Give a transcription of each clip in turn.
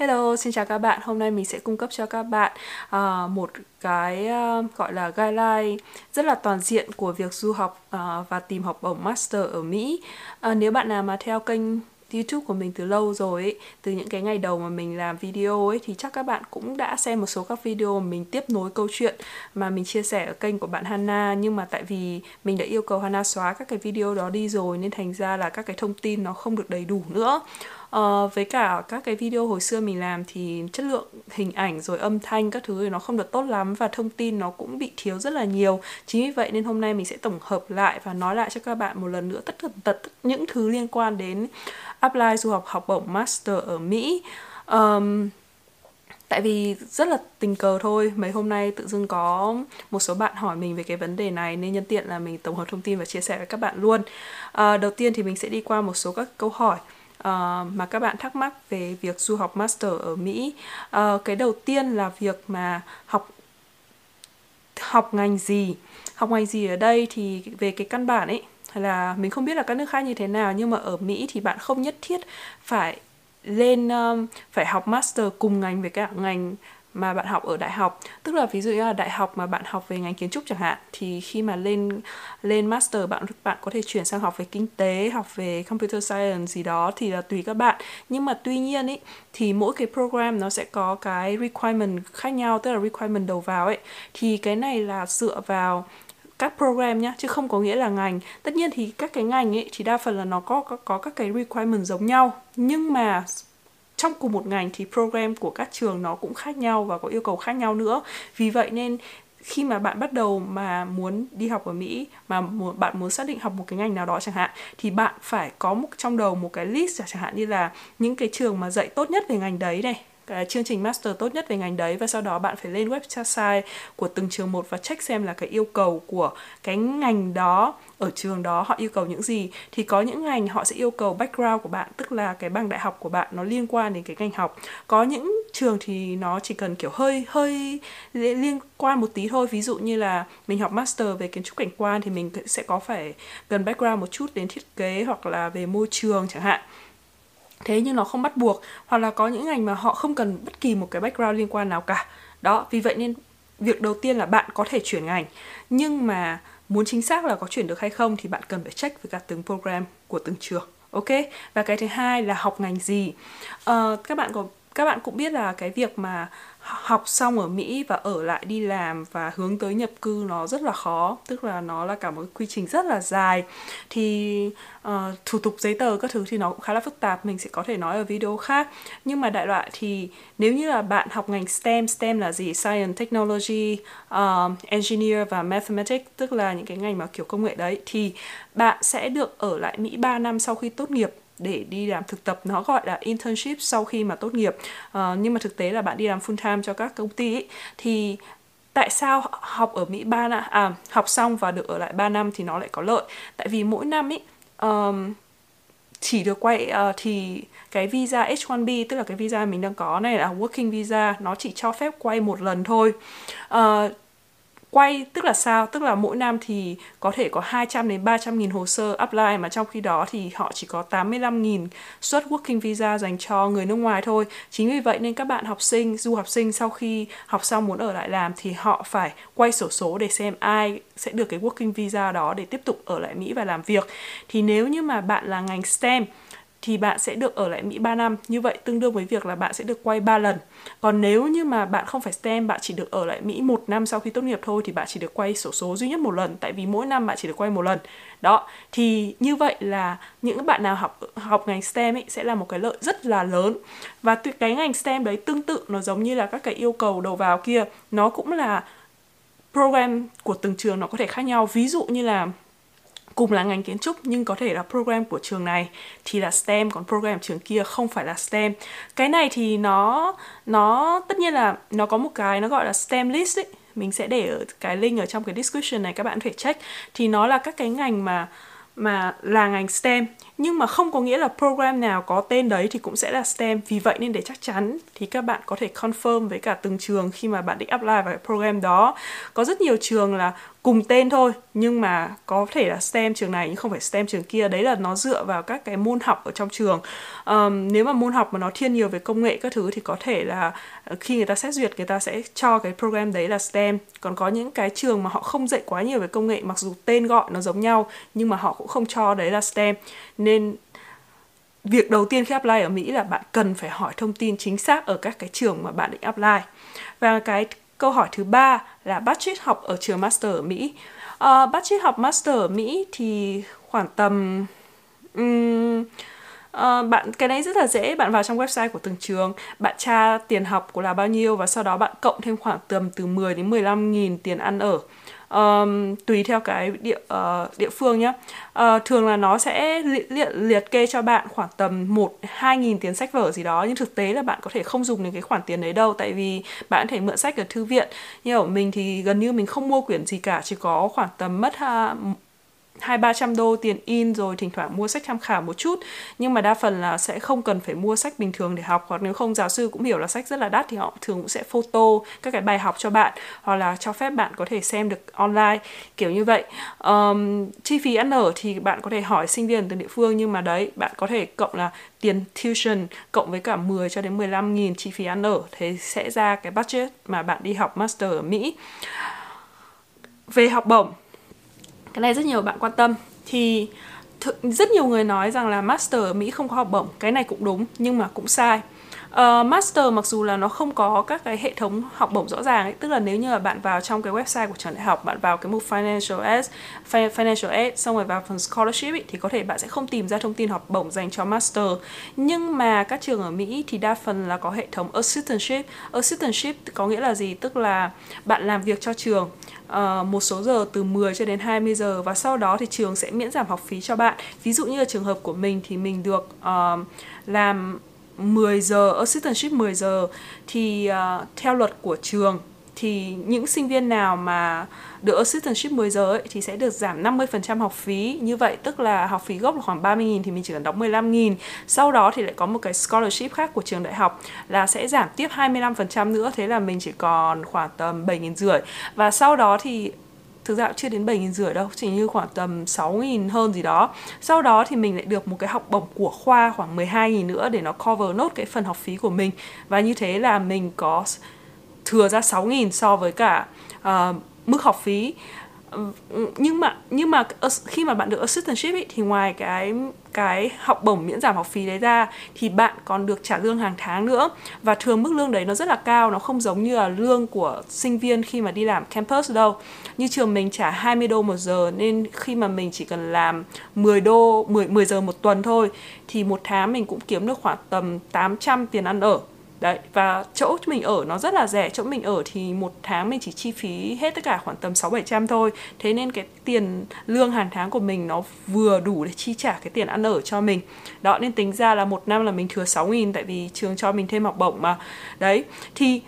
Hello, xin chào các bạn. Hôm nay mình sẽ cung cấp cho các bạn uh, một cái uh, gọi là guideline rất là toàn diện của việc du học uh, và tìm học bổng master ở Mỹ. Uh, nếu bạn nào mà theo kênh YouTube của mình từ lâu rồi ấy, từ những cái ngày đầu mà mình làm video ấy thì chắc các bạn cũng đã xem một số các video mà mình tiếp nối câu chuyện mà mình chia sẻ ở kênh của bạn Hana nhưng mà tại vì mình đã yêu cầu Hana xóa các cái video đó đi rồi nên thành ra là các cái thông tin nó không được đầy đủ nữa. Uh, với cả các cái video hồi xưa mình làm thì chất lượng hình ảnh rồi âm thanh các thứ thì nó không được tốt lắm và thông tin nó cũng bị thiếu rất là nhiều. Chính vì vậy nên hôm nay mình sẽ tổng hợp lại và nói lại cho các bạn một lần nữa tất tật tất những thứ liên quan đến apply du học học bổng master ở Mỹ. Um, tại vì rất là tình cờ thôi mấy hôm nay tự dưng có một số bạn hỏi mình về cái vấn đề này nên nhân tiện là mình tổng hợp thông tin và chia sẻ với các bạn luôn. À, đầu tiên thì mình sẽ đi qua một số các câu hỏi uh, mà các bạn thắc mắc về việc du học master ở Mỹ. Uh, cái đầu tiên là việc mà học học ngành gì. Học ngành gì ở đây thì về cái căn bản ấy là mình không biết là các nước khác như thế nào nhưng mà ở Mỹ thì bạn không nhất thiết phải lên um, phải học master cùng ngành với cả ngành mà bạn học ở đại học. Tức là ví dụ như là đại học mà bạn học về ngành kiến trúc chẳng hạn thì khi mà lên lên master bạn bạn có thể chuyển sang học về kinh tế học về computer science gì đó thì là tùy các bạn. Nhưng mà tuy nhiên ý thì mỗi cái program nó sẽ có cái requirement khác nhau tức là requirement đầu vào ấy. Thì cái này là dựa vào các program nhá chứ không có nghĩa là ngành. Tất nhiên thì các cái ngành ấy thì đa phần là nó có có, có các cái requirement giống nhau. Nhưng mà trong cùng một ngành thì program của các trường nó cũng khác nhau và có yêu cầu khác nhau nữa. Vì vậy nên khi mà bạn bắt đầu mà muốn đi học ở Mỹ, mà bạn muốn xác định học một cái ngành nào đó chẳng hạn, thì bạn phải có một, trong đầu một cái list chẳng hạn như là những cái trường mà dạy tốt nhất về ngành đấy này cái chương trình master tốt nhất về ngành đấy và sau đó bạn phải lên website của từng trường một và check xem là cái yêu cầu của cái ngành đó, ở trường đó họ yêu cầu những gì. Thì có những ngành họ sẽ yêu cầu background của bạn, tức là cái bằng đại học của bạn nó liên quan đến cái ngành học. Có những trường thì nó chỉ cần kiểu hơi hơi liên quan một tí thôi. Ví dụ như là mình học master về kiến trúc cảnh quan thì mình sẽ có phải gần background một chút đến thiết kế hoặc là về môi trường chẳng hạn thế nhưng nó không bắt buộc hoặc là có những ngành mà họ không cần bất kỳ một cái background liên quan nào cả. Đó vì vậy nên việc đầu tiên là bạn có thể chuyển ngành. Nhưng mà muốn chính xác là có chuyển được hay không thì bạn cần phải check với cả từng program của từng trường ok? Và cái thứ hai là học ngành gì? Uh, các bạn có các bạn cũng biết là cái việc mà học xong ở Mỹ và ở lại đi làm và hướng tới nhập cư nó rất là khó tức là nó là cả một quy trình rất là dài. Thì uh, thủ tục giấy tờ các thứ thì nó cũng khá là phức tạp mình sẽ có thể nói ở video khác. Nhưng mà đại loại thì nếu như là bạn học ngành STEM STEM là gì? Science, Technology, um, Engineer và Mathematics tức là những cái ngành mà kiểu công nghệ đấy thì bạn sẽ được ở lại Mỹ 3 năm sau khi tốt nghiệp để đi làm thực tập nó gọi là internship sau khi mà tốt nghiệp. Uh, nhưng mà thực tế là bạn đi làm full time cho các công ty ấy, thì tại sao học ở Mỹ 3 năm à học xong và được ở lại 3 năm thì nó lại có lợi? Tại vì mỗi năm ấy um, chỉ được quay uh, thì cái visa H1B tức là cái visa mình đang có này là working visa nó chỉ cho phép quay một lần thôi. Uh, quay, tức là sao? Tức là mỗi năm thì có thể có 200 đến 300 nghìn hồ sơ apply, mà trong khi đó thì họ chỉ có 85 nghìn suất working visa dành cho người nước ngoài thôi. Chính vì vậy nên các bạn học sinh, du học sinh sau khi học xong muốn ở lại làm thì họ phải quay sổ số để xem ai sẽ được cái working visa đó để tiếp tục ở lại Mỹ và làm việc. Thì nếu như mà bạn là ngành STEM thì bạn sẽ được ở lại Mỹ 3 năm. Như vậy tương đương với việc là bạn sẽ được quay 3 lần. Còn nếu như mà bạn không phải STEM, bạn chỉ được ở lại Mỹ một năm sau khi tốt nghiệp thôi thì bạn chỉ được quay sổ số duy nhất một lần tại vì mỗi năm bạn chỉ được quay một lần. Đó, thì như vậy là những bạn nào học học ngành STEM ấy sẽ là một cái lợi rất là lớn. Và cái ngành STEM đấy tương tự nó giống như là các cái yêu cầu đầu vào kia, nó cũng là program của từng trường nó có thể khác nhau. Ví dụ như là cùng là ngành kiến trúc nhưng có thể là program của trường này thì là STEM, còn program trường kia không phải là STEM. Cái này thì nó nó tất nhiên là nó có một cái nó gọi là STEM list ấy. Mình sẽ để ở cái link ở trong cái description này, các bạn có thể check thì nó là các cái ngành mà mà là ngành STEM nhưng mà không có nghĩa là program nào có tên đấy thì cũng sẽ là STEM vì vậy nên để chắc chắn thì các bạn có thể confirm với cả từng trường khi mà bạn định apply vào cái program đó có rất nhiều trường là cùng tên thôi nhưng mà có thể là STEM trường này nhưng không phải STEM trường kia. Đấy là nó dựa vào các cái môn học ở trong trường. Um, nếu mà môn học mà nó thiên nhiều về công nghệ các thứ thì có thể là ờ, khi người ta xét duyệt người ta sẽ cho cái program đấy là STEM. Còn có những cái trường mà họ không dạy quá nhiều về công nghệ mặc dù tên gọi nó giống nhau nhưng mà họ cũng không cho đấy là STEM. Nên việc đầu tiên khi apply ở Mỹ là bạn cần phải hỏi thông tin chính xác ở các cái trường mà bạn định apply. Và cái câu hỏi thứ ba là budget học ở trường master ở Mỹ. Ờ, uh, budget học master ở Mỹ thì khoảng tầm um, Uh, bạn cái này rất là dễ bạn vào trong website của từng trường bạn tra tiền học của là bao nhiêu và sau đó bạn cộng thêm khoảng tầm từ 10 đến 15 nghìn tiền ăn ở um, tùy theo cái địa uh, địa phương nhé uh, ờ, thường là nó sẽ liệt liệt liệt kê cho bạn khoảng tầm một hai nghìn tiền sách vở gì đó nhưng thực tế là bạn có thể không dùng đến cái khoản tiền đấy đâu tại vì bạn có thể mượn sách ở thư viện. Như ở mình thì gần như mình không mua quyển gì cả chỉ có khoảng tầm mất à, ha, hai ba trăm đô tiền in rồi thỉnh thoảng mua sách tham khảo một chút. Nhưng mà đa phần là sẽ không cần phải mua sách bình thường để học hoặc nếu không giáo sư cũng hiểu là sách rất là đắt thì họ thường cũng sẽ photo các cái bài học cho bạn hoặc là cho phép bạn có thể xem được online kiểu như vậy. Um, chi phí ăn ở thì bạn có thể hỏi sinh viên từ địa phương nhưng mà đấy bạn có thể cộng là tiền tuition cộng với cả 10 cho đến 15 nghìn chi phí ăn ở thế sẽ ra cái budget mà bạn đi học master ở Mỹ. Về học bổng cái này rất nhiều bạn quan tâm. Thì th- rất nhiều người nói rằng là master ở Mỹ không có học bổng. Cái này cũng đúng, nhưng mà cũng sai. Uh, master mặc dù là nó không có các cái hệ thống học bổng rõ ràng ấy, tức là nếu như là bạn vào trong cái website của trường đại học, bạn vào cái mục financial aid, financial aid xong rồi vào phần scholarship ấy, thì có thể bạn sẽ không tìm ra thông tin học bổng dành cho master. Nhưng mà các trường ở Mỹ thì đa phần là có hệ thống assistantship. Assistantship có nghĩa là gì? Tức là bạn làm việc cho trường uh, một số giờ từ 10 cho đến 20 giờ và sau đó thì trường sẽ miễn giảm học phí cho bạn. Ví dụ như là trường hợp của mình thì mình được uh, làm 10 giờ assistantship 10 giờ thì uh, theo luật của trường thì những sinh viên nào mà được assistantship 10 giờ ấy, thì sẽ được giảm 50% học phí. Như vậy tức là học phí gốc là khoảng 30.000 thì mình chỉ cần đóng 15.000. Sau đó thì lại có một cái scholarship khác của trường đại học là sẽ giảm tiếp 25% nữa. Thế là mình chỉ còn khoảng tầm 7.500. Và sau đó thì thực ra cũng chưa đến 7.000 rưỡi đâu chỉ như khoảng tầm 6.000 hơn gì đó. Sau đó thì mình lại được một cái học bổng của khoa khoảng 12.000 nữa để nó cover nốt cái phần học phí của mình. Và như thế là mình có thừa ra 6.000 so với cả uh, mức học phí nhưng mà nhưng mà khi mà bạn được assistantship ấy, thì ngoài cái cái học bổng miễn giảm học phí đấy ra thì bạn còn được trả lương hàng tháng nữa. Và thường mức lương đấy nó rất là cao nó không giống như là lương của sinh viên khi mà đi làm campus đâu. Như trường mình trả 20 đô một giờ nên khi mà mình chỉ cần làm 10 đô 10 10 giờ một tuần thôi thì một tháng mình cũng kiếm được khoảng tầm 800 tiền ăn ở đấy và chỗ mình ở nó rất là rẻ. Chỗ mình ở thì một tháng mình chỉ chi phí hết tất cả khoảng tầm sáu bảy trăm thôi. Thế nên cái tiền lương hàng tháng của mình nó vừa đủ để chi trả cái tiền ăn ở cho mình. Đó nên tính ra là một năm là mình thừa sáu nghìn tại vì trường cho mình thêm học bổng mà. Đấy thì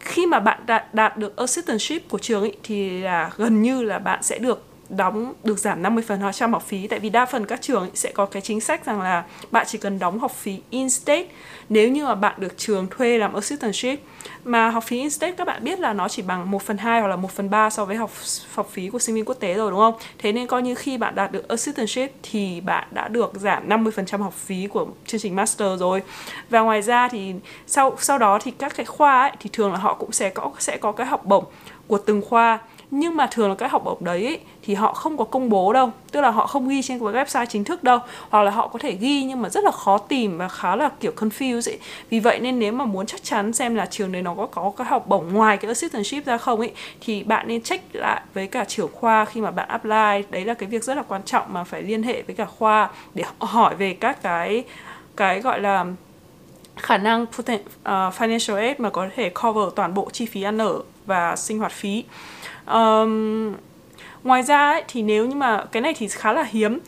khi mà bạn đạt, đạt được assistantship của trường ấy, thì là gần như là bạn sẽ được đóng được giảm 50% học phí tại vì đa phần các trường sẽ có cái chính sách rằng là bạn chỉ cần đóng học phí in-state nếu như mà bạn được trường thuê làm assistantship mà học phí in-state các bạn biết là nó chỉ bằng 1 phần 2 hoặc là 1 phần 3 so với học học phí của sinh viên quốc tế rồi đúng không? Thế nên coi như khi bạn đạt được assistantship thì bạn đã được giảm 50% học phí của chương trình master rồi. Và ngoài ra thì sau sau đó thì các cái khoa ấy, thì thường là họ cũng sẽ có sẽ có cái học bổng của từng khoa nhưng mà thường là các học bổng đấy ý, thì họ không có công bố đâu. Tức là họ không ghi trên cái website chính thức đâu. Hoặc là họ có thể ghi nhưng mà rất là khó tìm và khá là kiểu confuse ấy vì vậy nên nếu mà muốn chắc chắn xem là trường đấy nó có có cái học bổng ngoài cái assistantship ra không ấy thì bạn nên check lại với cả trưởng khoa khi mà bạn apply. Đấy là cái việc rất là quan trọng mà phải liên hệ với cả khoa để hỏi về các cái cái gọi là khả năng uh, financial aid mà có thể cover toàn bộ chi phí ăn ở và sinh hoạt phí. Um, ngoài ra ấy, thì nếu như mà cái này thì khá là hiếm.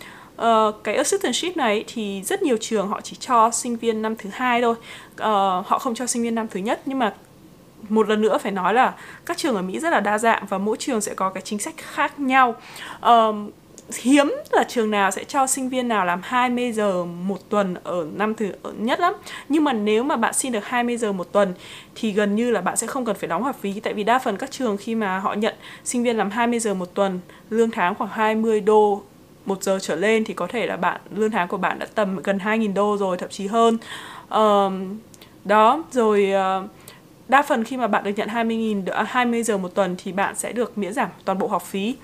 Uh, cái assistantship này thì rất nhiều trường họ chỉ cho sinh viên năm thứ hai thôi. Uh, họ không cho sinh viên năm thứ nhất nhưng mà một lần nữa phải nói là các trường ở Mỹ rất là đa dạng và mỗi trường sẽ có cái chính sách khác nhau. Um, hiếm là trường nào sẽ cho sinh viên nào làm 20 giờ một tuần ở năm thứ ở nhất lắm. Nhưng mà nếu mà bạn xin được 20 giờ một tuần thì gần như là bạn sẽ không cần phải đóng học phí. Tại vì đa phần các trường khi mà họ nhận sinh viên làm 20 giờ một tuần lương tháng khoảng 20 đô một giờ trở lên thì có thể là bạn lương tháng của bạn đã tầm gần 2.000 đô rồi thậm chí hơn. Um, đó rồi uh, đa phần khi mà bạn được nhận 20.000 20 à, giờ một tuần thì bạn sẽ được miễn giảm toàn bộ học phí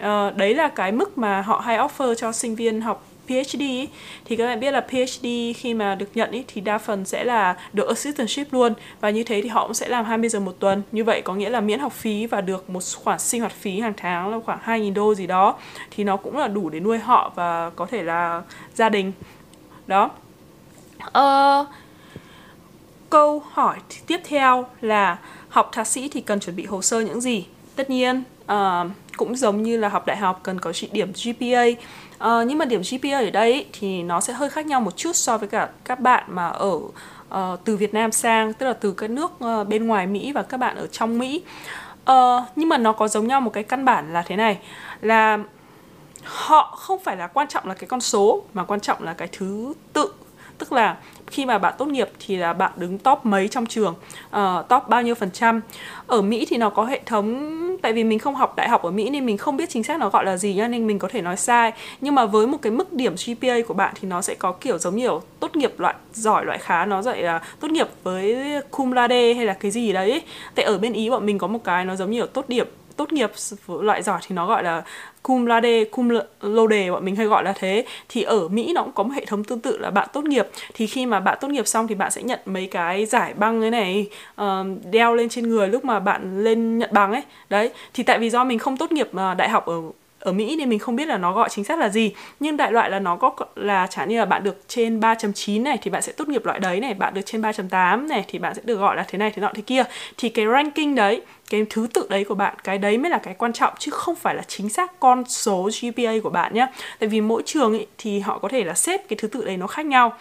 uh, đấy là cái mức mà họ hay offer cho sinh viên học PhD ý, thì các bạn biết là PhD khi mà được nhận ý, thì đa phần sẽ là được assistantship luôn. Và như thế thì họ cũng sẽ làm 20 giờ một tuần. Như vậy có nghĩa là miễn học phí và được một khoản sinh hoạt phí hàng tháng là khoảng 2.000 đô gì đó. Thì nó cũng là đủ để nuôi họ và có thể là gia đình. Đó. Uh, câu hỏi tiếp theo là học thạc sĩ thì cần chuẩn bị hồ sơ những gì? Tất nhiên uh, cũng giống như là học đại học cần có trị điểm GPA uh, ờ, nhưng mà điểm GPA ở đây thì nó sẽ hơi khác nhau một chút so với cả các bạn mà ở uh, từ Việt Nam sang tức là từ các nước uh, bên ngoài Mỹ và các bạn ở trong Mỹ. Uh, nhưng mà nó có giống nhau một cái căn bản là thế này là họ không phải là quan trọng là cái con số mà quan trọng là cái thứ tự. Tức là khi mà bạn tốt nghiệp thì là bạn đứng top mấy trong trường? Uh, top bao nhiêu phần trăm? Ở Mỹ thì nó có hệ thống tại vì mình không học đại học ở Mỹ nên mình không biết chính xác nó gọi là gì nhá nên mình có thể nói sai. Nhưng mà với một cái mức điểm GPA của bạn thì nó sẽ có kiểu giống như tốt nghiệp loại giỏi loại khá nó dạy là tốt nghiệp với cum laude hay là cái gì đấy. Tại ở bên Ý bọn mình có một cái nó giống như ở tốt nghiệp tốt nghiệp loại giỏi thì nó gọi là cum laude, cum laude bọn mình hay gọi là thế. Thì ở Mỹ nó cũng có một hệ thống tương tự là bạn tốt nghiệp. Thì khi mà bạn tốt nghiệp xong thì bạn sẽ nhận mấy cái giải băng thế này uh, đeo lên trên người lúc mà bạn lên nhận bằng ấy. Đấy thì tại vì do mình không tốt nghiệp ờ, đại học ở ở Mỹ nên mình không biết là nó gọi chính xác là gì. Nhưng đại loại là nó có là chẳng như là bạn được trên 3.9 này thì bạn sẽ tốt nghiệp loại đấy này bạn được trên 3.8 này thì bạn sẽ được gọi là thế này thế nọ thế kia. Thì cái ranking đấy cái thứ tự đấy của bạn cái đấy mới là cái quan trọng chứ không phải là chính xác con số GPA của bạn nhé tại vì mỗi trường ý, thì họ có thể là xếp cái thứ tự đấy nó khác nhau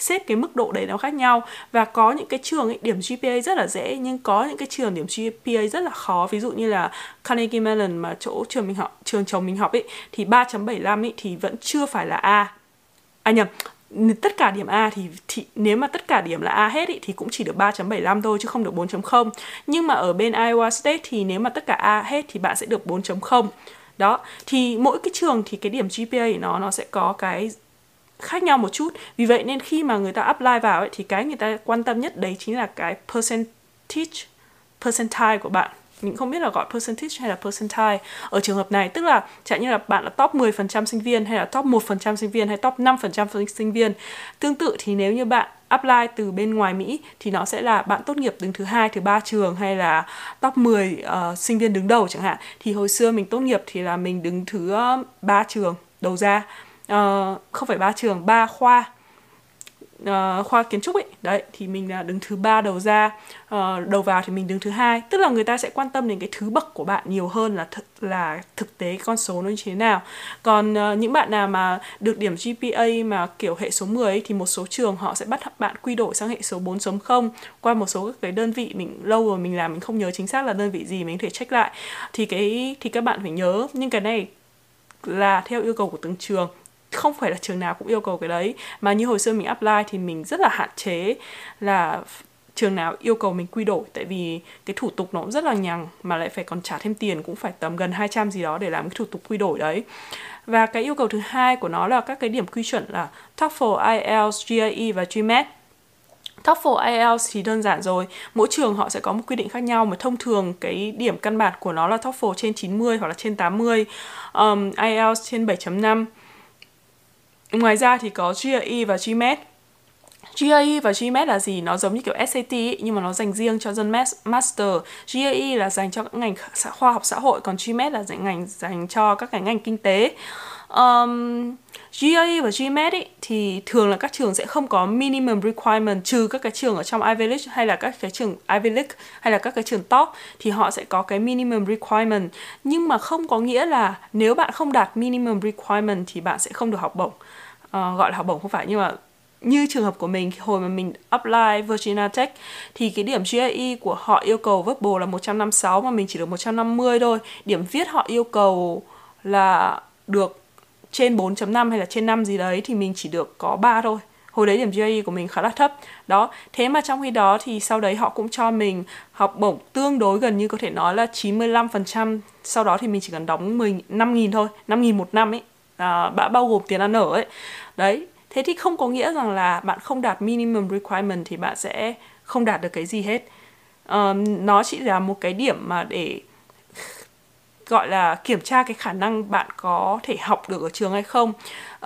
xếp cái mức độ đấy nó khác nhau. Và có những cái trường ấy, điểm GPA rất là dễ nhưng có những cái trường điểm GPA rất là khó. Ví dụ như là Carnegie Mellon mà chỗ trường mình học trường chồng mình học ấy thì 3.75 ấy thì vẫn chưa phải là A. À nhầm tất cả điểm A thì, thì nếu mà tất cả điểm là A hết ý, thì cũng chỉ được 3.75 thôi chứ không được 4.0 nhưng mà ở bên Iowa State thì nếu mà tất cả A hết thì bạn sẽ được 4.0 đó thì mỗi cái trường thì cái điểm GPA nó nó sẽ có cái khác nhau một chút. Vì vậy nên khi mà người ta apply vào ấy, thì cái người ta quan tâm nhất đấy chính là cái percentage percentile của bạn mình không biết là gọi percentage hay là percentile. Ở trường hợp này tức là chẳng như là bạn là top 10% sinh viên hay là top 1% sinh viên hay top 5% sinh viên. Tương tự thì nếu như bạn apply từ bên ngoài Mỹ thì nó sẽ là bạn tốt nghiệp đứng thứ hai thứ ba trường hay là top 10 uh, ờ, sinh viên đứng đầu chẳng hạn. Thì hồi xưa mình tốt nghiệp thì là mình đứng thứ ờ, ba trường đầu ra. Uh, không phải ba trường ba khoa uh, khoa kiến trúc ấy. Đấy thì mình là đứng thứ ba đầu ra uh, đầu vào thì mình đứng thứ hai. Tức là người ta sẽ quan tâm đến cái thứ bậc của bạn nhiều hơn là thực là thực tế con số nó như thế nào. Còn uh, những bạn nào mà được điểm GPA mà kiểu hệ số 10 ấy, thì một số trường họ sẽ bắt bạn quy đổi sang hệ số 4.0 qua một số cái đơn vị mình lâu rồi mình làm mình không nhớ chính xác là đơn vị gì mình có thể check lại. Thì cái thì các bạn phải nhớ nhưng cái này là theo yêu cầu của từng trường không phải là trường nào cũng yêu cầu cái đấy. Mà như hồi xưa mình apply thì mình rất là hạn chế là trường nào yêu cầu mình quy đổi. Tại vì cái thủ tục nó cũng rất là nhằng mà lại phải còn trả thêm tiền cũng phải tầm gần 200 gì đó để làm cái thủ tục quy đổi đấy. Và cái yêu cầu thứ hai của nó là các cái điểm quy chuẩn là TOEFL, IELTS, GRE và GMAT TOEFL IELTS thì đơn giản rồi. Mỗi trường họ sẽ có một quy định khác nhau Mà thông thường cái điểm căn bản của nó là TOEFL trên 90 hoặc là trên 80 um, IELTS trên 7.5 Ngoài ra thì có GRE và GMAT. GRE và GMAT là gì? Nó giống như kiểu SAT ý, nhưng mà nó dành riêng cho dân master. GRE là dành cho các ngành khoa học xã hội, còn GMAT là dành ngành dành cho các cái ngành kinh tế. Um, GRE và GMAT ý, thì thường là các trường sẽ không có minimum requirement trừ các cái trường ở trong Ivy League hay là các cái trường Ivy League hay là các cái trường top thì họ sẽ có cái minimum requirement nhưng mà không có nghĩa là nếu bạn không đạt minimum requirement thì bạn sẽ không được học bổng uh, gọi là học bổng không phải nhưng mà như trường hợp của mình hồi mà mình apply Virginia Tech thì cái điểm GRE của họ yêu cầu verbal là 156 mà mình chỉ được 150 thôi. Điểm viết họ yêu cầu là được trên 4.5 hay là trên 5 gì đấy thì mình chỉ được có 3 thôi. Hồi đấy điểm GRE của mình khá là thấp. Đó thế mà trong khi đó thì sau đấy họ cũng cho mình học bổng tương đối gần như có thể nói là 95% sau đó thì mình chỉ cần đóng 10 5.000 thôi 5.000 một năm ấy. À, đã bao gồm tiền ăn ở ấy. Đấy thế thì không có nghĩa rằng là bạn không đạt minimum requirement thì bạn sẽ không đạt được cái gì hết. Um, nó chỉ là một cái điểm mà để gọi là kiểm tra cái khả năng bạn có thể học được ở trường hay không.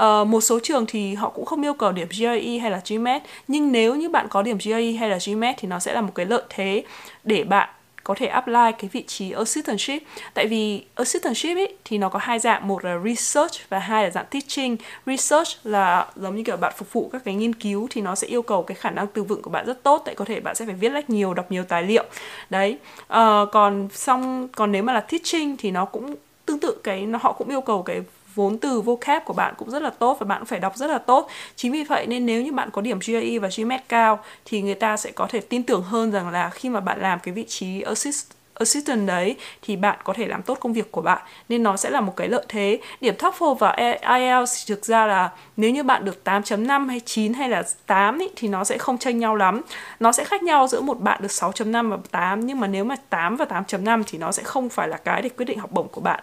Uh, một số trường thì họ cũng không yêu cầu điểm GRE hay là GMAT nhưng nếu như bạn có điểm GRE hay là GMAT thì nó sẽ là một cái lợi thế để bạn có thể apply cái vị trí assistantship. Tại vì assistantship ấy thì nó có hai dạng một là research và hai là dạng teaching. Research là giống như kiểu bạn phục vụ các cái nghiên cứu thì nó sẽ yêu cầu cái khả năng từ vựng của bạn rất tốt. Tại có thể bạn sẽ phải viết lách nhiều đọc nhiều tài liệu. Đấy. Uh, còn xong còn nếu mà là teaching thì nó cũng tương tự cái nó họ cũng yêu cầu cái vốn từ vocab của bạn cũng rất là tốt và bạn cũng phải đọc rất là tốt. Chính vì vậy nên nếu như bạn có điểm GRE và GMAT cao thì người ta sẽ có thể tin tưởng hơn rằng là khi mà bạn làm cái vị trí assist assistant đấy thì bạn có thể làm tốt công việc của bạn. Nên nó sẽ là một cái lợi thế. Điểm TOEFL và IELTS thực ra là nếu như bạn được 8.5 hay 9 hay là 8 ý, thì nó sẽ không chênh nhau lắm. Nó sẽ khác nhau giữa một bạn được 6.5 và 8 nhưng mà nếu mà 8 và 8.5 thì nó sẽ không phải là cái để quyết định học bổng của bạn.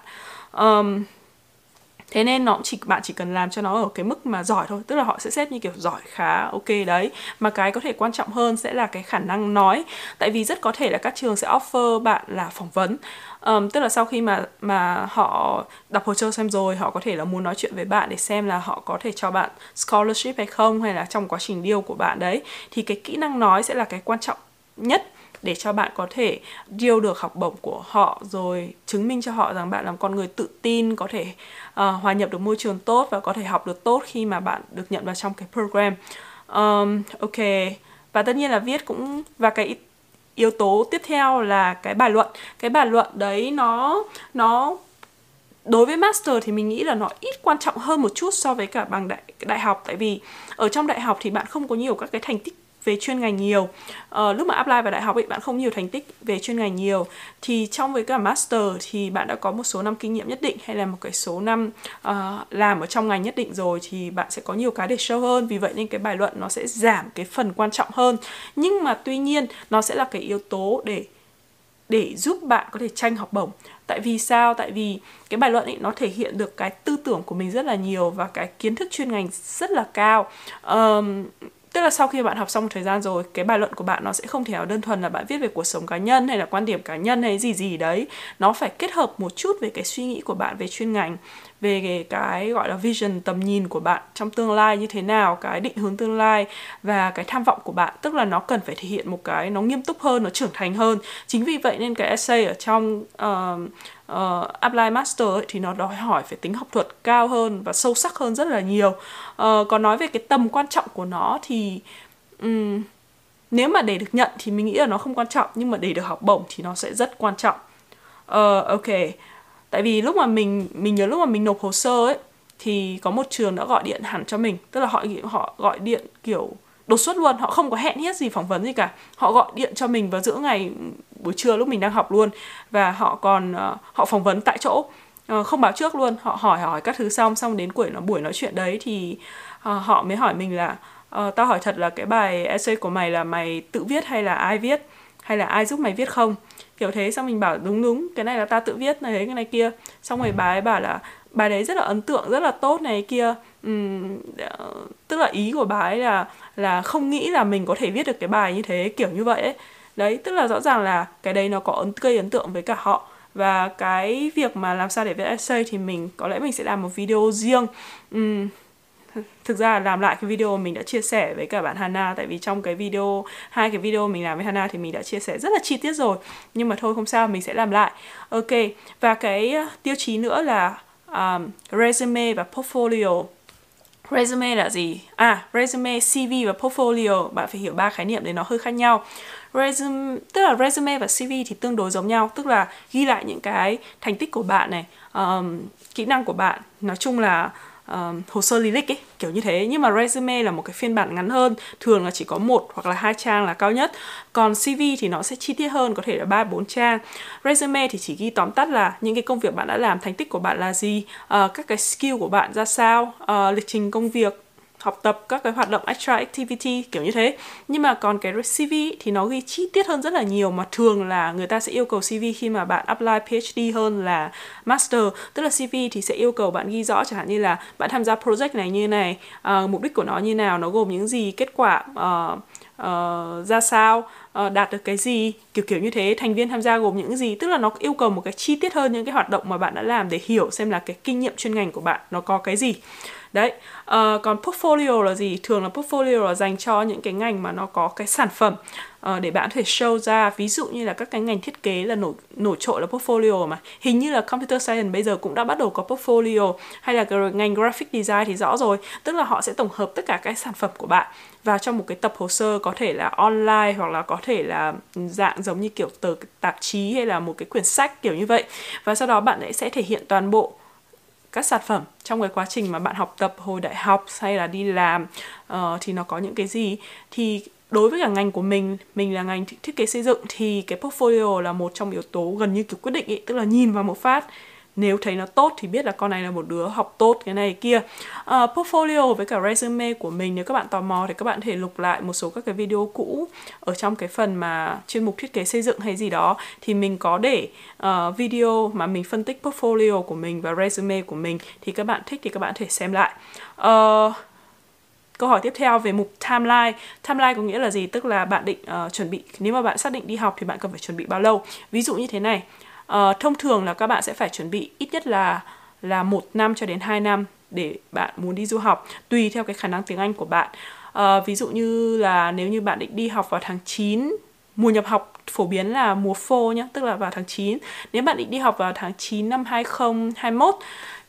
Um, thế nên nó chỉ bạn chỉ cần làm cho nó ở cái mức mà giỏi thôi tức là họ sẽ xếp như kiểu giỏi khá ok đấy. Mà cái có thể quan trọng hơn sẽ là cái khả năng nói tại vì rất có thể là các trường sẽ offer bạn là phỏng vấn. Um, tức là sau khi mà mà họ đọc hồ sơ xem rồi họ có thể là muốn nói chuyện với bạn để xem là họ có thể cho bạn scholarship hay không hay là trong quá trình deal của bạn đấy thì cái kỹ năng nói sẽ là cái quan trọng nhất để cho bạn có thể điều được học bổng của họ rồi chứng minh cho họ rằng bạn là một con người tự tin có thể uh, hòa nhập được môi trường tốt và có thể học được tốt khi mà bạn được nhận vào trong cái program. Um, ok. Và tất nhiên là viết cũng và cái yếu tố tiếp theo là cái bài luận. Cái bài luận đấy nó nó đối với master thì mình nghĩ là nó ít quan trọng hơn một chút so với cả bằng đại đại học. Tại vì ở trong đại học thì bạn không có nhiều các cái thành tích về chuyên ngành nhiều. Uh, lúc mà apply vào đại học ấy bạn không nhiều thành tích về chuyên ngành nhiều. Thì trong với cả master thì bạn đã có một số năm kinh nghiệm nhất định hay là một cái số năm uh, làm ở trong ngành nhất định rồi thì bạn sẽ có nhiều cái để show hơn. Vì vậy nên cái bài luận nó sẽ giảm cái phần quan trọng hơn. Nhưng mà tuy nhiên nó sẽ là cái yếu tố để để giúp bạn có thể tranh học bổng. Tại vì sao? Tại vì cái bài luận ấy nó thể hiện được cái tư tưởng của mình rất là nhiều và cái kiến thức chuyên ngành rất là cao. Um, tức là sau khi bạn học xong một thời gian rồi cái bài luận của bạn nó sẽ không thể nào đơn thuần là bạn viết về cuộc sống cá nhân hay là quan điểm cá nhân hay gì gì đấy. Nó phải kết hợp một chút về cái suy nghĩ của bạn về chuyên ngành về cái gọi là vision tầm nhìn của bạn trong tương lai như thế nào cái định hướng tương lai và cái tham vọng của bạn. Tức là nó cần phải thể hiện một cái nó nghiêm túc hơn nó trưởng thành hơn. Chính vì vậy nên cái essay ở trong uh, uh, apply master ấy, thì nó đòi hỏi phải tính học thuật cao hơn và sâu sắc hơn rất là nhiều. Ờ, uh, còn nói về cái tầm quan trọng của nó thì um, nếu mà để được nhận thì mình nghĩ là nó không quan trọng nhưng mà để được học bổng thì nó sẽ rất quan trọng. Uh, ok. Tại vì lúc mà mình mình nhớ lúc mà mình nộp hồ sơ ấy thì có một trường đã gọi điện hẳn cho mình. Tức là họ họ gọi điện kiểu đột xuất luôn họ không có hẹn hết gì phỏng vấn gì cả. Họ gọi điện cho mình vào giữa ngày buổi trưa lúc mình đang học luôn. Và họ còn uh, họ phỏng vấn tại chỗ. Uh, không báo trước luôn. Họ hỏi hỏi các thứ xong xong đến buổi nó buổi nói chuyện đấy thì uh, họ mới hỏi mình là uh, tao hỏi thật là cái bài essay của mày là mày tự viết hay là ai viết? Hay là ai giúp mày viết không? Kiểu thế xong mình bảo đúng đúng cái này là ta tự viết này cái này kia. Xong rồi bà ấy bảo là bài đấy rất là ấn tượng rất là tốt này kia. Uhm, tức là ý của bà ấy là là không nghĩ là mình có thể viết được cái bài như thế kiểu như vậy ấy. Đấy tức là rõ ràng là cái đấy nó có ấn gây ấn tượng với cả họ. Và cái việc mà làm sao để viết essay thì mình có lẽ mình sẽ làm một video riêng. Uhm, thực ra là làm lại cái video mình đã chia sẻ với cả bạn Hana tại vì trong cái video hai cái video mình làm với Hana thì mình đã chia sẻ rất là chi tiết rồi. Nhưng mà thôi không sao mình sẽ làm lại. Ok và cái ờ, tiêu chí nữa là um, resume và portfolio. Resume là gì à resume cv và portfolio bạn phải hiểu ba khái niệm đấy nó hơi khác nhau resume tức là resume và cv thì tương đối giống nhau tức là ghi lại những cái thành tích của bạn này um, kỹ năng của bạn. Nói chung là uh, hồ sơ lý lịch ấy kiểu như thế. Nhưng mà resume là một cái phiên bản ngắn hơn thường là chỉ có một hoặc là hai trang là cao nhất. Còn CV thì nó sẽ chi tiết hơn có thể là ba bốn trang. Resume thì chỉ ghi tóm tắt là những cái công việc bạn đã làm thành tích của bạn là gì uh, các cái skill của bạn ra sao uh, lịch trình công việc học tập các cái hoạt động extra activity kiểu như thế. Nhưng mà còn cái CV thì nó ghi chi tiết hơn rất là nhiều mà thường là người ta sẽ yêu cầu CV khi mà bạn apply PhD hơn là master. Tức là CV thì sẽ yêu cầu bạn ghi rõ chẳng hạn như là bạn tham gia project này như này uh, mục đích của nó như nào nó gồm những gì kết quả uh, uh, ra sao uh, đạt được cái gì kiểu kiểu như thế. Thành viên tham gia gồm những gì. Tức là nó yêu cầu một cái chi tiết hơn những cái hoạt động mà bạn đã làm để hiểu xem là cái kinh nghiệm chuyên ngành của bạn nó có cái gì đấy uh, còn portfolio là gì? Thường là portfolio là dành cho những cái ngành mà nó có cái sản phẩm uh, để bạn có thể show ra. Ví dụ như là các cái ngành thiết kế là nổi nổi trội là portfolio mà. Hình như là computer science bây giờ cũng đã bắt đầu có portfolio hay là cái ngành graphic design thì rõ rồi. Tức là họ sẽ tổng hợp tất cả các sản phẩm của bạn vào trong một cái tập hồ sơ có thể là online hoặc là có thể là dạng giống như kiểu tờ tạp chí hay là một cái quyển sách kiểu như vậy. Và sau đó bạn sẽ thể hiện toàn bộ các sản phẩm trong cái quá trình mà bạn học tập hồi đại học hay là đi làm uh, thì nó có những cái gì. Thì đối với cả ngành của mình mình là ngành thiết kế xây dựng thì cái portfolio là một trong yếu tố gần như kiểu quyết định ý, tức là nhìn vào một phát nếu thấy nó tốt thì biết là con này là một đứa học tốt cái này kia. Uh, portfolio với cả resume của mình nếu các bạn tò mò thì các bạn thể lục lại một số các cái video cũ ở trong cái phần mà chuyên mục thiết kế xây dựng hay gì đó. Thì mình có để uh, video mà mình phân tích portfolio của mình và resume của mình. Thì các bạn thích thì các bạn thể xem lại. Uh, câu hỏi tiếp theo về mục timeline. Timeline có nghĩa là gì? Tức là bạn định uh, chuẩn bị nếu mà bạn xác định đi học thì bạn cần phải chuẩn bị bao lâu? Ví dụ như thế này uh, thông thường là các bạn sẽ phải chuẩn bị ít nhất là là một năm cho đến 2 năm để bạn muốn đi du học tùy theo cái khả năng tiếng Anh của bạn. Uh, ví dụ như là nếu như bạn định đi học vào tháng 9 mùa nhập học phổ biến là mùa phô nhé tức là vào tháng 9 nếu bạn định đi học vào tháng 9 năm 2021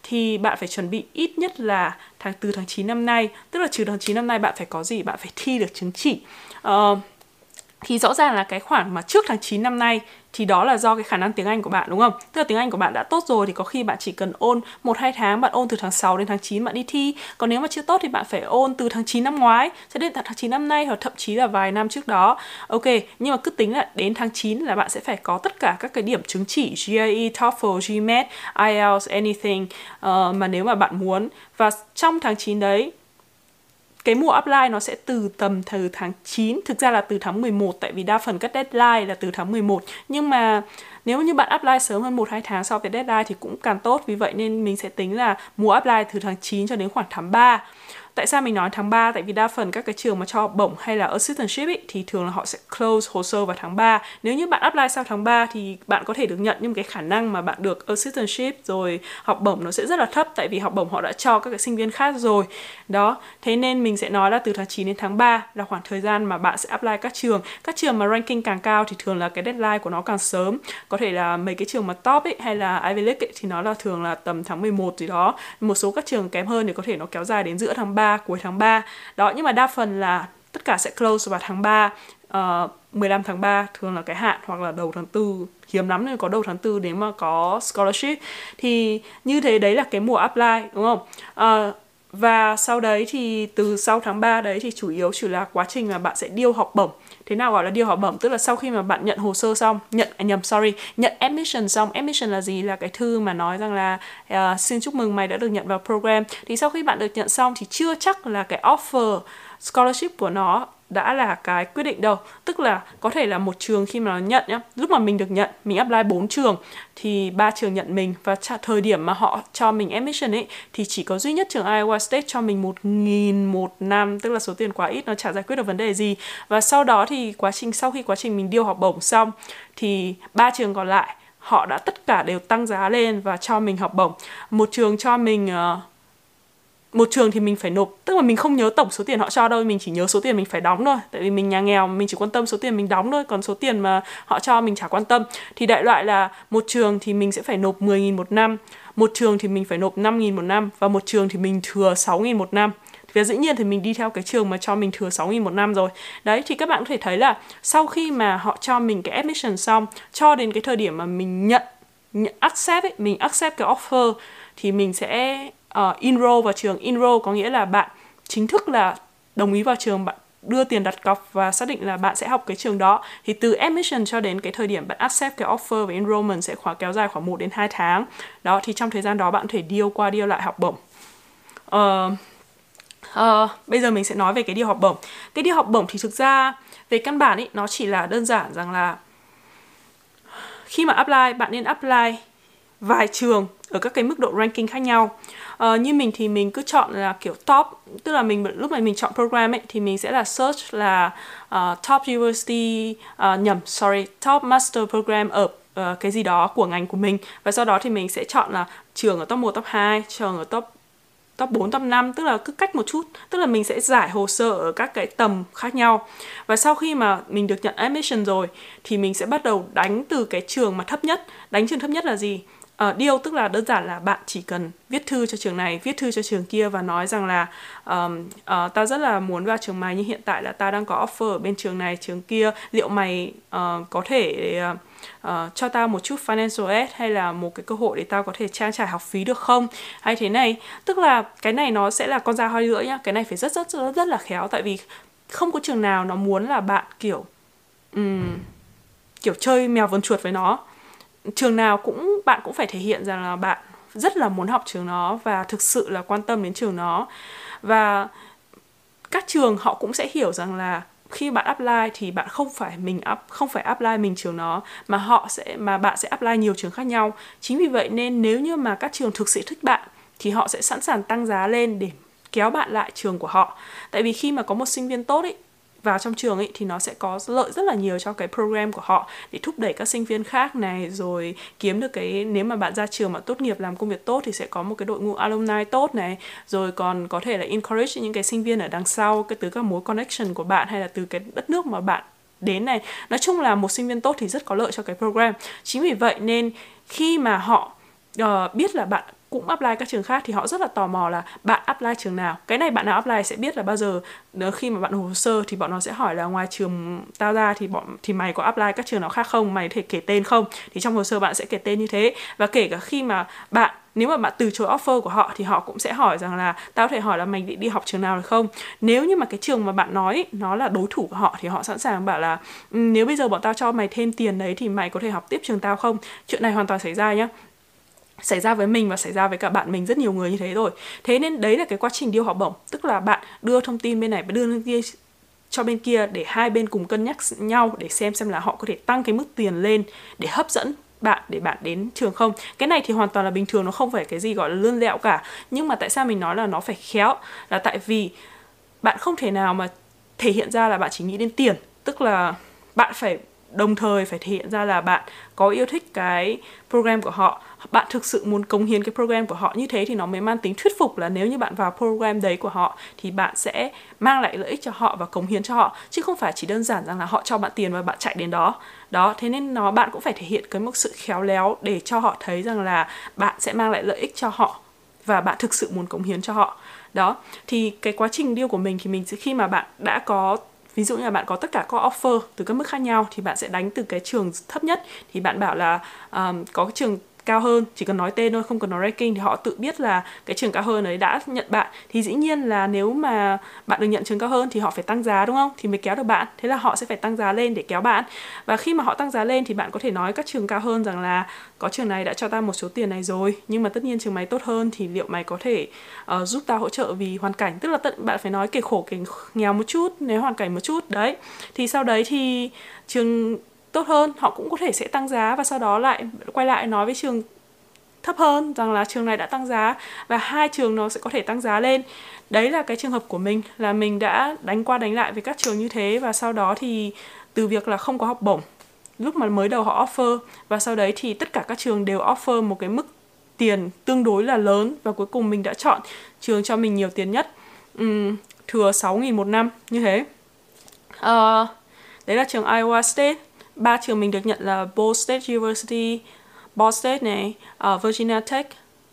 thì bạn phải chuẩn bị ít nhất là tháng từ tháng 9 năm nay tức là trừ tháng 9 năm nay bạn phải có gì? Bạn phải thi được chứng chỉ. Uh, thì rõ ràng là cái khoảng mà trước tháng 9 năm nay thì đó là do cái khả năng tiếng Anh của bạn đúng không? Tức là tiếng Anh của bạn đã tốt rồi thì có khi bạn chỉ cần ôn 1 2 tháng, bạn ôn từ tháng 6 đến tháng 9 bạn đi thi. Còn nếu mà chưa tốt thì bạn phải ôn từ tháng 9 năm ngoái cho đến tháng 9 năm nay hoặc thậm chí là vài năm trước đó. Ok, nhưng mà cứ tính là đến tháng 9 là bạn sẽ phải có tất cả các cái điểm chứng chỉ GRE, TOEFL, GMAT, IELTS, anything uh, mà nếu mà bạn muốn và trong tháng 9 đấy cái mùa upline nó sẽ từ tầm từ tháng 9 thực ra là từ tháng 11 tại vì đa phần các deadline là từ tháng 11 nhưng mà nếu như bạn apply sớm hơn 1 2 tháng so với deadline thì cũng càng tốt. Vì vậy nên mình sẽ tính là mùa apply từ tháng 9 cho đến khoảng tháng 3 Tại sao mình nói tháng 3? Tại vì đa phần các cái trường mà cho học bổng hay là assistantship ý, thì thường là họ sẽ close hồ sơ vào tháng 3. Nếu như bạn apply sau tháng 3 thì bạn có thể được nhận nhưng cái khả năng mà bạn được assistantship rồi học bổng nó sẽ rất là thấp tại vì học bổng họ đã cho các cái sinh viên khác rồi. Đó, thế nên mình sẽ nói là từ tháng 9 đến tháng 3 là khoảng thời gian mà bạn sẽ apply các trường. Các trường mà ranking càng cao thì thường là cái deadline của nó càng sớm. Có thể là mấy cái trường mà top ấy hay là Ivy League ấy, thì nó là thường là tầm tháng 11 gì đó. Một số các trường kém hơn thì có thể nó kéo dài đến giữa tháng 3 3, cuối tháng 3 đó nhưng mà đa phần là tất cả sẽ close vào tháng 3 uh, 15 tháng 3 thường là cái hạn hoặc là đầu tháng 4 hiếm lắm nên có đầu tháng 4 nếu mà có scholarship. Thì như thế đấy là cái mùa apply đúng không? Uh, và sau đấy thì từ sau tháng 3 đấy thì chủ yếu chỉ là quá trình mà bạn sẽ điêu học bổng thế nào gọi là điều họ bẩm? Tức là sau khi mà bạn nhận hồ sơ xong nhận à, nhầm sorry nhận admission xong admission là gì? Là cái thư mà nói rằng là uh, xin chúc mừng mày đã được nhận vào program. Thì sau khi bạn được nhận xong thì chưa chắc là cái offer scholarship của nó đã là cái quyết định đâu. Tức là có thể là một trường khi mà nó nhận nhá. Lúc mà mình được nhận mình apply 4 trường thì ba trường nhận mình. Và thời điểm mà họ cho mình admission ấy thì chỉ có duy nhất trường Iowa State cho mình một nghìn một năm. Tức là số tiền quá ít nó chả giải quyết được vấn đề gì. Và sau đó thì quá trình sau khi quá trình mình điêu học bổng xong thì ba trường còn lại họ đã tất cả đều tăng giá lên và cho mình học bổng. Một trường cho mình uh, một trường thì mình phải nộp tức là mình không nhớ tổng số tiền họ cho đâu mình chỉ nhớ số tiền mình phải đóng thôi. Tại vì mình nhà nghèo mình chỉ quan tâm số tiền mình đóng thôi còn số tiền mà họ cho mình chả quan tâm. Thì đại loại là một trường thì mình sẽ phải nộp 10.000 một năm một trường thì mình phải nộp 5.000 một năm và một trường thì mình thừa 6.000 một năm. Và dĩ nhiên thì mình đi theo cái trường mà cho mình thừa 6.000 một năm rồi. Đấy thì các bạn có thể thấy là sau khi mà họ cho mình cái admission xong cho đến cái thời điểm mà mình nhận, nhận accept ấy, mình accept cái offer thì mình sẽ Ờ, uh, enroll vào trường. Enroll có nghĩa là bạn chính thức là đồng ý vào trường bạn đưa tiền đặt cọc và xác định là bạn sẽ học cái trường đó. Thì từ admission cho đến cái thời điểm bạn accept cái offer và enrollment sẽ khoảng kéo dài khoảng 1 đến 2 tháng. Đó thì trong thời gian đó bạn có thể deal qua deal lại học bổng. Uh, uh, bây giờ mình sẽ nói về cái điều học bổng. Cái điều học bổng thì thực ra về căn bản ý nó chỉ là đơn giản rằng là khi mà apply bạn nên apply vài trường ở các cái mức độ ranking khác nhau uh, như mình thì mình cứ chọn là kiểu top tức là mình lúc này mình chọn program ấy thì mình sẽ là search là uh, top university uh, nhầm sorry top master program ở uh, cái gì đó của ngành của mình. Và sau đó thì mình sẽ chọn là trường ở top 1, top 2, trường ở top top 4, top 5 tức là cứ cách một chút. Tức là mình sẽ giải hồ sơ ở các cái tầm khác nhau. Và sau khi mà mình được nhận admission rồi thì mình sẽ bắt đầu đánh từ cái trường mà thấp nhất. Đánh trường thấp nhất là gì? Ờ, uh, deal tức là đơn giản là bạn chỉ cần viết thư cho trường này viết thư cho trường kia và nói rằng là um, uh, ờ, tao rất là muốn vào trường mày nhưng hiện tại là tao đang có offer ở bên trường này trường kia. Liệu mày uh, có thể uh, uh, cho tao một chút financial aid hay là một cái cơ hội để tao có thể trang trải học phí được không? Hay thế này tức là cái này nó sẽ là con dao hai lưỡi nhá. Cái này phải rất rất rất rất là khéo tại vì không có trường nào nó muốn là bạn kiểu um, kiểu chơi mèo vườn chuột với nó trường nào cũng, bạn cũng phải thể hiện rằng là bạn rất là muốn học trường nó và thực sự là quan tâm đến trường nó và các trường họ cũng sẽ hiểu rằng là khi bạn apply thì bạn không phải mình up, không phải apply mình trường nó mà họ sẽ, mà bạn sẽ apply nhiều trường khác nhau. Chính vì vậy nên nếu như mà các trường thực sự thích bạn thì họ sẽ sẵn sàng tăng giá lên để kéo bạn lại trường của họ. Tại vì khi mà có một sinh viên tốt ấy vào trong trường ấy thì nó sẽ có lợi rất là nhiều cho cái program của họ để thúc đẩy các sinh viên khác này rồi kiếm được cái nếu mà bạn ra trường mà tốt nghiệp làm công việc tốt thì sẽ có một cái đội ngũ alumni tốt này rồi còn có thể là encourage những cái sinh viên ở đằng sau cái từ các mối connection của bạn hay là từ cái đất nước mà bạn đến này. Nói chung là một sinh viên tốt thì rất có lợi cho cái program. Chính vì vậy nên khi mà họ uh, biết là bạn cũng apply các trường khác thì họ rất là tò mò là bạn apply trường nào. Cái này bạn nào apply sẽ biết là bao giờ. Ờ, khi mà bạn hồ sơ thì bọn nó sẽ hỏi là ngoài trường tao ra thì bọn, thì mày có apply các trường nào khác không? Mày thể kể tên không? Thì trong hồ sơ bạn sẽ kể tên như thế. Và kể cả khi mà bạn, nếu mà bạn từ chối offer của họ thì họ cũng sẽ hỏi rằng là tao có thể hỏi là mày định đi học trường nào được không? Nếu như mà cái trường mà bạn nói nó là đối thủ của họ thì họ sẵn sàng bảo là ừ, nếu bây giờ bọn tao cho mày thêm tiền đấy thì mày có thể học tiếp trường tao không? Chuyện này hoàn toàn xảy ra nhá xảy ra với mình và xảy ra với cả bạn mình rất nhiều người như thế rồi. Thế nên đấy là cái quá trình điêu học bổng. Tức là bạn đưa thông tin bên này và đưa bên kia, cho bên kia để hai bên cùng cân nhắc nhau để xem xem là họ có thể tăng cái mức tiền lên để hấp dẫn bạn, để bạn đến trường không. Cái này thì hoàn toàn là bình thường, nó không phải cái gì gọi là lươn lẹo cả. Nhưng mà tại sao mình nói là nó phải khéo? Là tại vì bạn không thể nào mà thể hiện ra là bạn chỉ nghĩ đến tiền. Tức là bạn phải, đồng thời phải thể hiện ra là bạn có yêu thích cái program của họ bạn thực sự muốn cống hiến cái program của họ như thế thì nó mới mang tính thuyết phục là nếu như bạn vào program đấy của họ thì bạn sẽ mang lại lợi ích cho họ và cống hiến cho họ chứ không phải chỉ đơn giản rằng là họ cho bạn tiền và bạn chạy đến đó. Đó thế nên nó bạn cũng phải thể hiện cái một sự khéo léo để cho họ thấy rằng là bạn sẽ mang lại lợi ích cho họ và bạn thực sự muốn cống hiến cho họ. Đó thì cái quá trình điêu của mình thì mình khi mà bạn đã có ví dụ như là bạn có tất cả các offer từ các mức khác nhau thì bạn sẽ đánh từ cái trường thấp nhất. Thì bạn bảo là um, có cái trường cao hơn chỉ cần nói tên thôi không cần nói ranking thì họ tự biết là cái trường cao hơn ấy đã nhận bạn. Thì dĩ nhiên là nếu mà bạn được nhận trường cao hơn thì họ phải tăng giá đúng không? Thì mới kéo được bạn. Thế là họ sẽ phải tăng giá lên để kéo bạn. Và khi mà họ tăng giá lên thì bạn có thể nói các trường cao hơn rằng là có trường này đã cho ta một số tiền này rồi nhưng mà tất nhiên trường mày tốt hơn thì liệu mày có thể uh, giúp ta hỗ trợ vì hoàn cảnh? Tức là tận bạn phải nói kể khổ kể nghèo một chút nếu hoàn cảnh một chút. Đấy. Thì sau đấy thì trường tốt hơn họ cũng có thể sẽ tăng giá và sau đó lại quay lại nói với trường thấp hơn rằng là trường này đã tăng giá và hai trường nó sẽ có thể tăng giá lên. Đấy là cái trường hợp của mình là mình đã đánh qua đánh lại với các trường như thế và sau đó thì từ việc là không có học bổng lúc mà mới đầu họ offer và sau đấy thì tất cả các trường đều offer một cái mức tiền tương đối là lớn và cuối cùng mình đã chọn trường cho mình nhiều tiền nhất. Uhm, thừa 6.000 một năm như thế. Uh, đấy là trường Iowa State ba trường mình được nhận là Ball State University, Ball State này, uh, Virginia Tech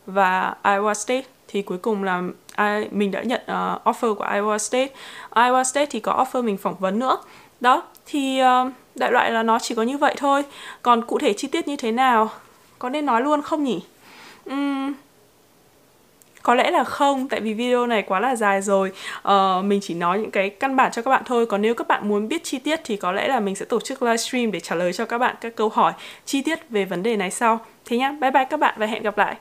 và Iowa State thì cuối cùng là I, mình đã nhận uh, offer của Iowa State. Iowa State thì có offer mình phỏng vấn nữa. Đó, thì uh, đại loại là nó chỉ có như vậy thôi. Còn cụ thể chi tiết như thế nào có nên nói luôn không nhỉ? Uhm, có lẽ là không tại vì video này quá là dài rồi. Uh, mình chỉ nói những cái căn bản cho các bạn thôi. Còn nếu các bạn muốn biết chi tiết thì có lẽ là mình sẽ tổ chức livestream để trả lời cho các bạn các câu hỏi chi tiết về vấn đề này sau. Thế nhá bye bye các bạn và hẹn gặp lại.